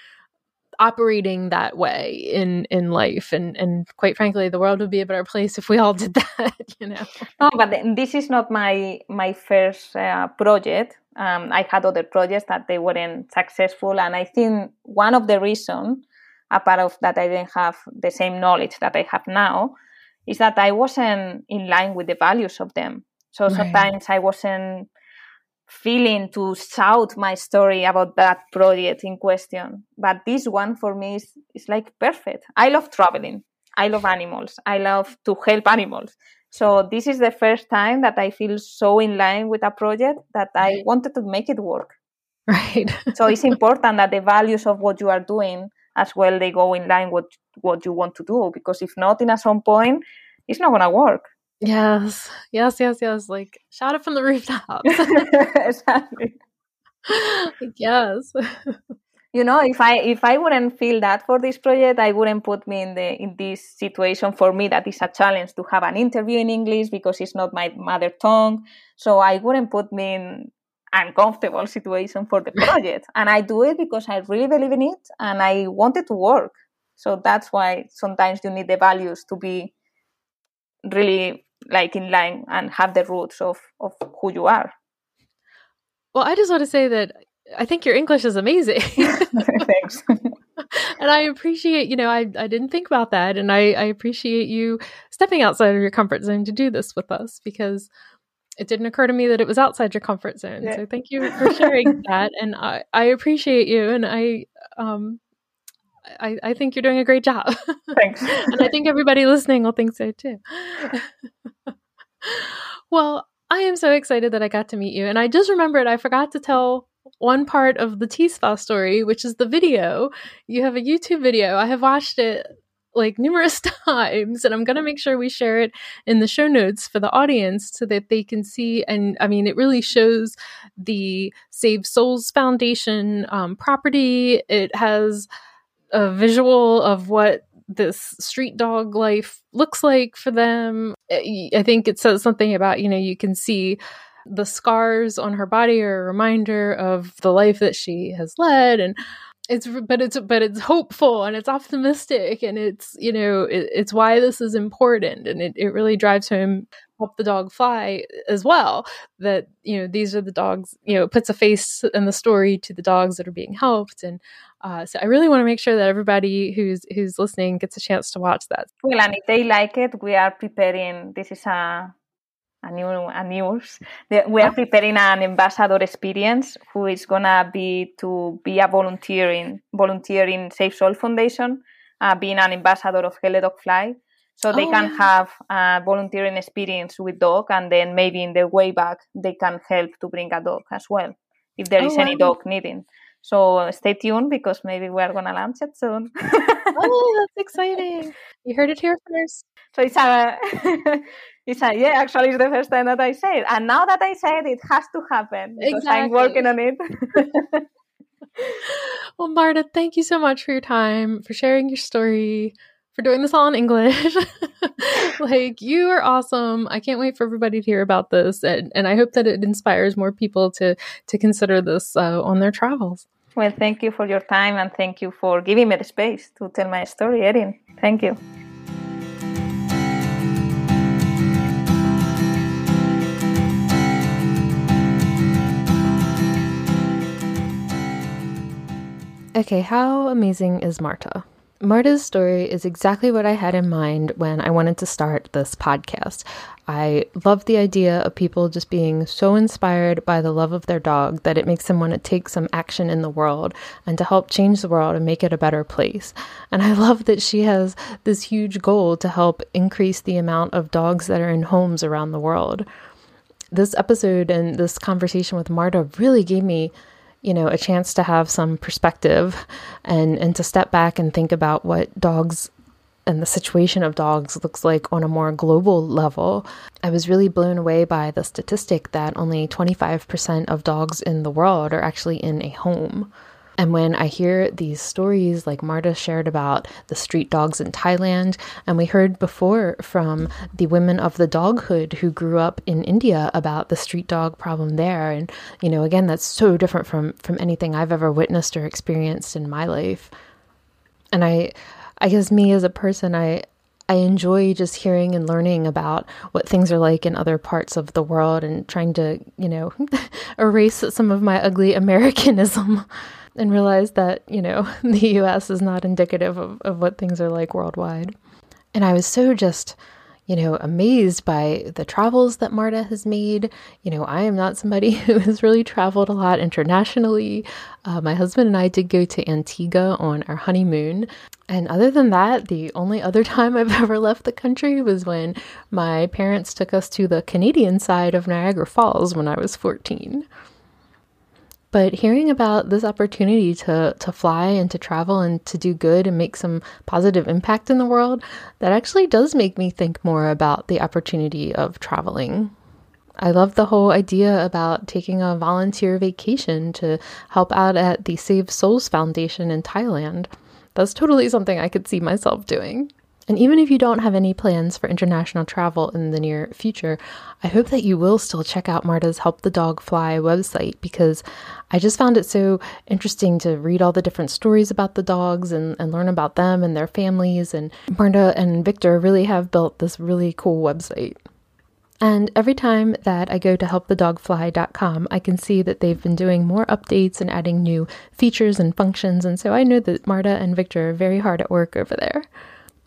operating that way in in life. And and quite frankly the world would be a better place if we all did that you know? No but this is not my my first uh, project. Um, i had other projects that they weren't successful and i think one of the reasons apart of that i didn't have the same knowledge that i have now is that i wasn't in line with the values of them so right. sometimes I wasn't feeling to shout my story about that project in question. But this one for me is, is like perfect. I love traveling. I love animals. I love to help animals. So this is the first time that I feel so in line with a project that I wanted to make it work. Right. so it's important that the values of what you are doing as well they go in line with what you want to do because if not in at some point it's not gonna work. Yes, yes, yes, yes. Like shout it from the rooftops. exactly. yes. you know, if I if I wouldn't feel that for this project, I wouldn't put me in the in this situation. For me, that is a challenge to have an interview in English because it's not my mother tongue. So I wouldn't put me in uncomfortable situation for the project. and I do it because I really believe in it and I want it to work. So that's why sometimes you need the values to be really like in line and have the roots of of who you are well i just want to say that i think your english is amazing thanks and I appreciate, you know, I, I didn't think about that. And I, I appreciate you stepping outside of your comfort zone to do this with us because it didn't occur to me that it was outside your comfort zone. Yeah. So thank you for sharing that. And I, I appreciate you. And I, um, I, I think you're doing a great job. Thanks. and I think everybody listening will think so too. well, I am so excited that I got to meet you. And I just remembered I forgot to tell one part of the Tispa story, which is the video. You have a YouTube video. I have watched it like numerous times and i'm going to make sure we share it in the show notes for the audience so that they can see and i mean it really shows the saved souls foundation um, property. It has a visual of what this street dog life looks like for them. I think it says something about you know you can see the scars on her body are a reminder of the life that she has led and it's but it's but it's hopeful and it's optimistic and it's you know it, it's why this is important and it, it really drives home help the dog fly as well that you know these are the dogs you know puts a face and the story to the dogs that are being helped and uh, so i really want to make sure that everybody who's who's listening gets a chance to watch that. Well and if they like it we are preparing this is a a new a news. We are oh. preparing an ambassador experience who is gonna be to be a volunteer volunteering volunteering Saved Soul Foundation, uh, being an ambassador of Help Dog Fly. So they oh, can yeah. have a volunteering experience with dog, and then maybe in their way back they can help to bring a dog as well if there is oh, any wow. dog needing. So stay tuned because maybe we're gonna launch it soon. oh, that's exciting! You heard it here first. So it's a it's a yeah. Actually, it's the first time that I say it, and now that I say it, it has to happen because exactly. I'm working on it. well, Marta, thank you so much for your time, for sharing your story, for doing this all in English. like you are awesome. I can't wait for everybody to hear about this, and, and I hope that it inspires more people to to consider this uh, on their travels. Well, thank you for your time and thank you for giving me the space to tell my story, Erin. Thank you. Okay, how amazing is Marta? Marta's story is exactly what I had in mind when I wanted to start this podcast. I love the idea of people just being so inspired by the love of their dog that it makes them want to take some action in the world and to help change the world and make it a better place. And I love that she has this huge goal to help increase the amount of dogs that are in homes around the world. This episode and this conversation with Marta really gave me you know, a chance to have some perspective and and to step back and think about what dogs and the situation of dogs looks like on a more global level. I was really blown away by the statistic that only 25% of dogs in the world are actually in a home. And when I hear these stories, like Marta shared about the street dogs in Thailand, and we heard before from the women of the doghood who grew up in India about the street dog problem there. And, you know, again, that's so different from, from anything I've ever witnessed or experienced in my life. And I, I guess me as a person, I, I enjoy just hearing and learning about what things are like in other parts of the world and trying to, you know, erase some of my ugly Americanism and realize that, you know, the US is not indicative of, of what things are like worldwide. And I was so just, you know, amazed by the travels that Marta has made. You know, I am not somebody who has really traveled a lot internationally. Uh, my husband and I did go to Antigua on our honeymoon. And other than that, the only other time I've ever left the country was when my parents took us to the Canadian side of Niagara Falls when I was 14. But hearing about this opportunity to, to fly and to travel and to do good and make some positive impact in the world, that actually does make me think more about the opportunity of traveling. I love the whole idea about taking a volunteer vacation to help out at the Saved Souls Foundation in Thailand. That's totally something I could see myself doing. And even if you don't have any plans for international travel in the near future, I hope that you will still check out Marta's Help the Dog Fly website because I just found it so interesting to read all the different stories about the dogs and, and learn about them and their families. And Marta and Victor really have built this really cool website. And every time that I go to helpthedogfly.com, I can see that they've been doing more updates and adding new features and functions. And so I know that Marta and Victor are very hard at work over there.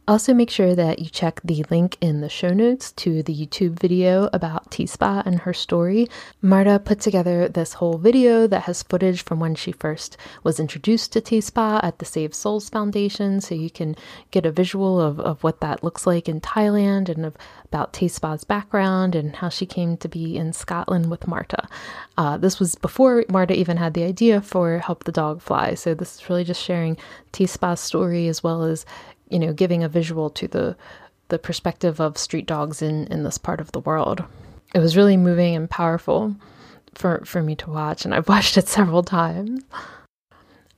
Also, make sure that you check the link in the show notes to the YouTube video about Tispa and her story. Marta put together this whole video that has footage from when she first was introduced to Tispa at the Saved Souls Foundation, so you can get a visual of, of what that looks like in Thailand and of, about Tispa's background and how she came to be in Scotland with Marta. Uh, this was before Marta even had the idea for Help the Dog Fly, so this is really just sharing Tispa's story as well as you know, giving a visual to the the perspective of street dogs in in this part of the world. It was really moving and powerful for for me to watch, and I've watched it several times.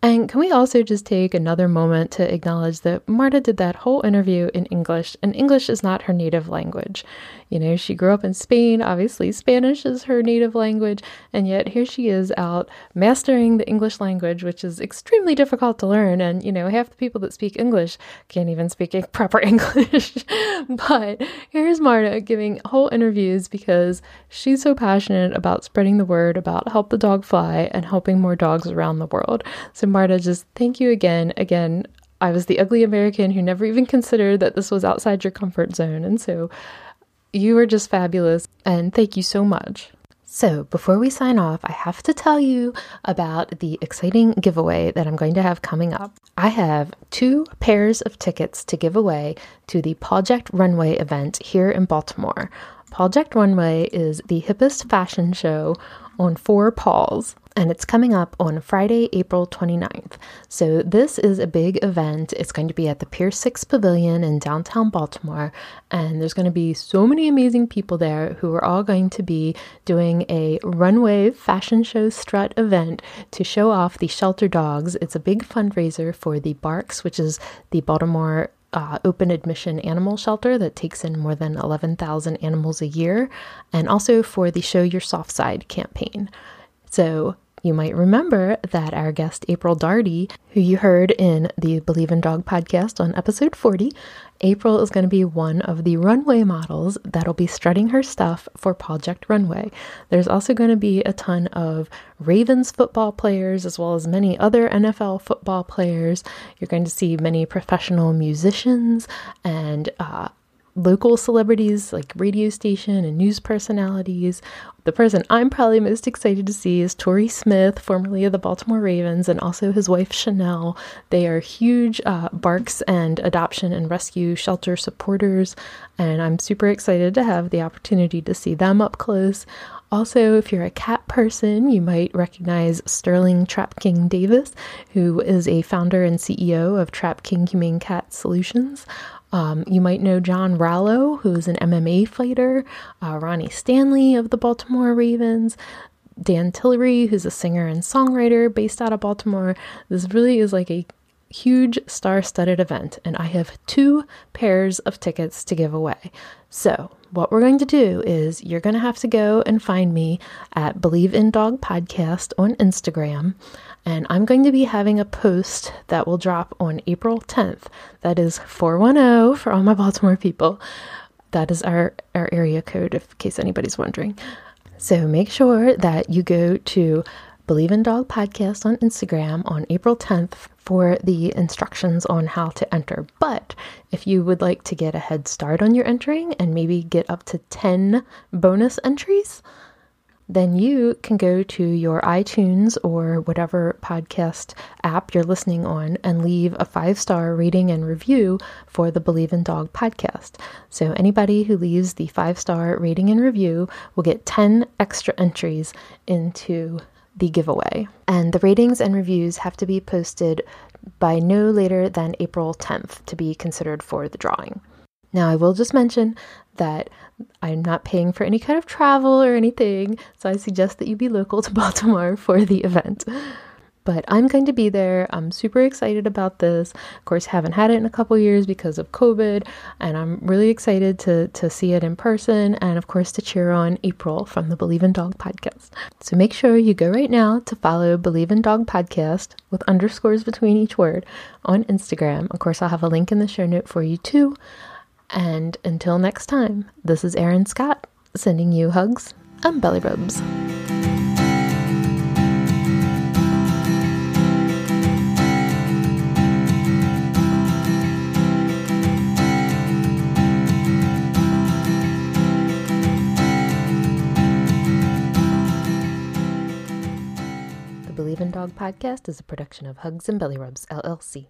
And can we also just take another moment to acknowledge that Marta did that whole interview in English, and English is not her native language. You know, she grew up in Spain, obviously, Spanish is her native language, and yet here she is out mastering the English language, which is extremely difficult to learn. And, you know, half the people that speak English can't even speak proper English. but here's Marta giving whole interviews because she's so passionate about spreading the word about Help the Dog Fly and helping more dogs around the world. So, Marta, just thank you again. Again, I was the ugly American who never even considered that this was outside your comfort zone. And so you are just fabulous, and thank you so much. So, before we sign off, I have to tell you about the exciting giveaway that I'm going to have coming up. I have two pairs of tickets to give away to the Pawject Runway event here in Baltimore. Pawject Runway is the hippest fashion show on four paws and it's coming up on Friday, April 29th. So, this is a big event. It's going to be at the Pier 6 Pavilion in downtown Baltimore, and there's going to be so many amazing people there who are all going to be doing a runway fashion show strut event to show off the shelter dogs. It's a big fundraiser for the BARCS, which is the Baltimore uh, open admission animal shelter that takes in more than 11,000 animals a year, and also for the Show Your Soft Side campaign. So, you might remember that our guest April Darty, who you heard in the Believe in Dog podcast on episode 40, April is going to be one of the runway models that'll be strutting her stuff for Pawject Runway. There's also going to be a ton of Ravens football players as well as many other NFL football players. You're going to see many professional musicians and uh, local celebrities like radio station and news personalities. The person I'm probably most excited to see is Torrey Smith, formerly of the Baltimore Ravens, and also his wife Chanel. They are huge uh, BARCS and adoption and rescue shelter supporters, and I'm super excited to have the opportunity to see them up close. Also, if you're a cat person, you might recognize Sterling Trap King Davis, who is a founder and CEO of Trap King Humane Cat Solutions. Um, you might know John Rallo, who's an MMA fighter, uh, Ronnie Stanley of the Baltimore Ravens, Dan Tillery, who's a singer and songwriter based out of Baltimore. This really is like a huge star studded event, and I have two pairs of tickets to give away. So, what we're going to do is you're going to have to go and find me at Believe in Dog Podcast on Instagram. And I'm going to be having a post that will drop on April 10th. That is 410 for all my Baltimore people. That is our, our area code, in case anybody's wondering. So make sure that you go to Believe in Dog Podcast on Instagram on April 10th for the instructions on how to enter. But if you would like to get a head start on your entering and maybe get up to 10 bonus entries, then you can go to your iTunes or whatever podcast app you're listening on and leave a five star rating and review for the Believe in Dog podcast. So, anybody who leaves the five star rating and review will get 10 extra entries into the giveaway. And the ratings and reviews have to be posted by no later than April 10th to be considered for the drawing. Now, I will just mention that I'm not paying for any kind of travel or anything, so I suggest that you be local to Baltimore for the event. But I'm going to be there. I'm super excited about this. Of course, haven't had it in a couple years because of COVID, and I'm really excited to to see it in person and of course to cheer on April from the Believe in Dog podcast. So make sure you go right now to follow Believe in Dog podcast with underscores between each word on Instagram. Of course, I'll have a link in the show note for you too. And until next time, this is Erin Scott sending you hugs and belly rubs. Dog podcast is a production of Hugs and Belly Rubs, LLC.